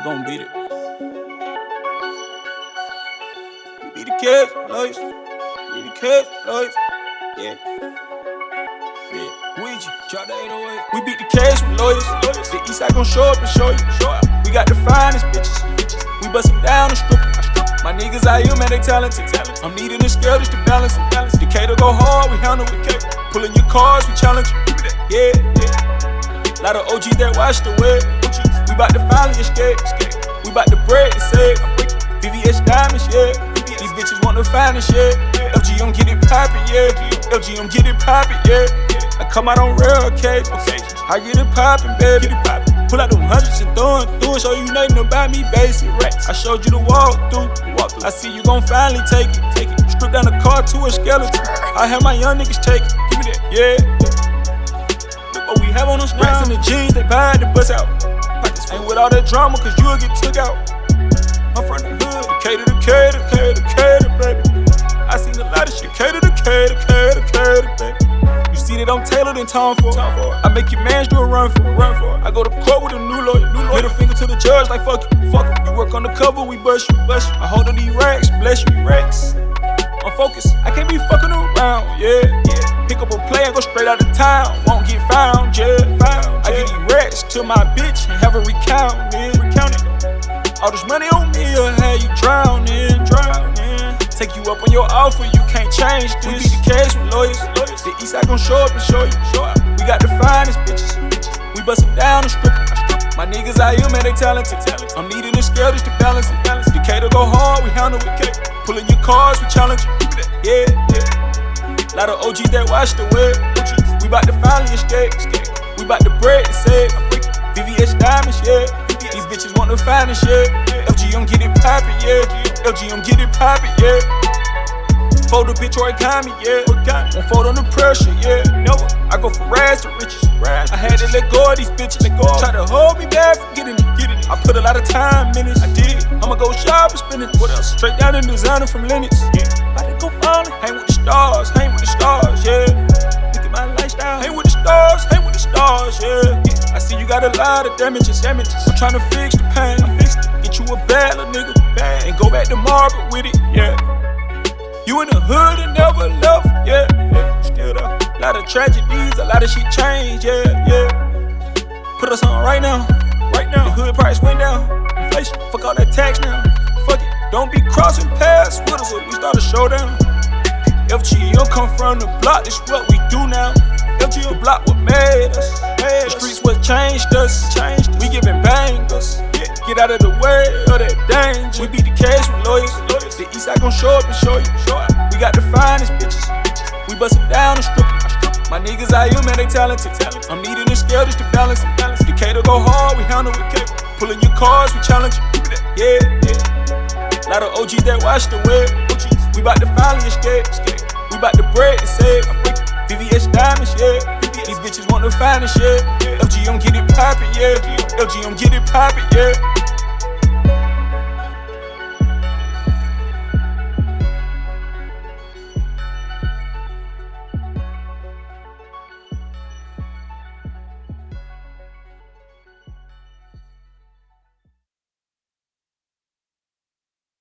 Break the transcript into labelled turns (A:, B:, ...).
A: We gon' beat it. We beat the kids. We beat the kids, boys. Yeah. Yeah. Wegi, drop the 808. We beat the cash with lawyers. The east side gon' show up and show you. We got the finest bitches. We bust them down and strip. My niggas I you, man, they talented. I'm needing a scale just to balance. Decatur go hard, we handle with cake. Pulling your cars, we challenge. Yeah, yeah. Lot of OGs that watch the web. We bout to finally escape. We bout to break the safe. VVS diamonds, yeah. These bitches want to finest, yeah. LGM get it poppin', yeah. LGM get it poppin', yeah. I come out on real? Okay. I get it poppin', baby. Pull out them hundreds and throw it through. Show you nothing about me, basic racks. I showed you the walk through. I see you gon' finally take it. Take it. Strip down the car to a skeleton. I have my young niggas take it. Give me that, yeah. Look what we have on us now. in the jeans, they buy the bus out. Ain't with all that drama, cause you'll get took out. I'm from the hood, cater to cater, cater, to cater, baby. I seen a lot of shit, cater to cater, cater, cater, baby. You see that I'm tailored in time for. Time for. I make your mans do a run for, run for. I go to court with a new lawyer, new lawyer. Middle finger to the judge, like fuck you, fuck you. You work on the cover, we bust you, bust you. I hold on these racks, bless you, racks. I'm focused, I can't be fucking around, yeah, yeah. Pick up a play and go straight out of town. Won't get found, yeah, racks to my bitch and have her recount, yeah, recount it. All this money on me, or have you drowning, drowning. Take you up on your offer, you can't change this. We beat the cash with lawyers, lawyers. The east side gon' show up and show you, show up. We got the finest bitches, bitches. We bust them down and strip 'em. My niggas I you, man, they talented. I'm needing a scale just to balance it. Balance. Decatur go hard, we handle with cake. Pulling your cars, we challenge you. Yeah, yeah. Lot of OGs that watch the web. We bout to finally escape. We bout to break and save. VVS diamonds, yeah. These bitches want to finest, yeah. LGM get it poppin', yeah. LGM get it poppin', yeah. Fold a bitch or economy, yeah. Won't fold under pressure, yeah. Never. I go from rags to riches. Rats. I had to let go of these bitches. Let go. Try to hold me back from getting it. Getting it. I put a lot of time in it. I did. I'ma go shop and spend it. What else? Straight down in designer from Lenox. Yeah. I did go ballin'. Hang with the stars. Yeah. I see you got a lot of damages. Damages. I'm trying to fix the pain. Fix it. Get you a bad nigga. Bad. And go back to Margaret with it, yeah. You in the hood and never left, yeah, yeah. Still there. Lot of tragedies, a lot of shit changed, yeah, yeah. Put us on right now, right now. The hood price went down. Inflation, fuck all that tax now. Fuck it, don't be crossing paths with us. We start a showdown. FGM come from the block, this what we do now. FGM block what made us. Made the streets what changed us. Changed. We giving bangers. Get out of the way of that danger. We beat the cash with lawyers. lawyers. The east side gon' show up and show you. Show up. We got the finest bitches. We bust them down and strip. My niggas I you, man, they talented. I'm needing a scale just to balance it. Decatur go hard, we handle with cake. Pulling your cars, we challenge you. Yeah, yeah. Lot of OGs that watch the web. We bout to finally escape. We bout to break and save. VVS diamonds, yeah. These bitches want to finest, yeah. LGM get it poppin', yeah. LGM get it poppin', yeah.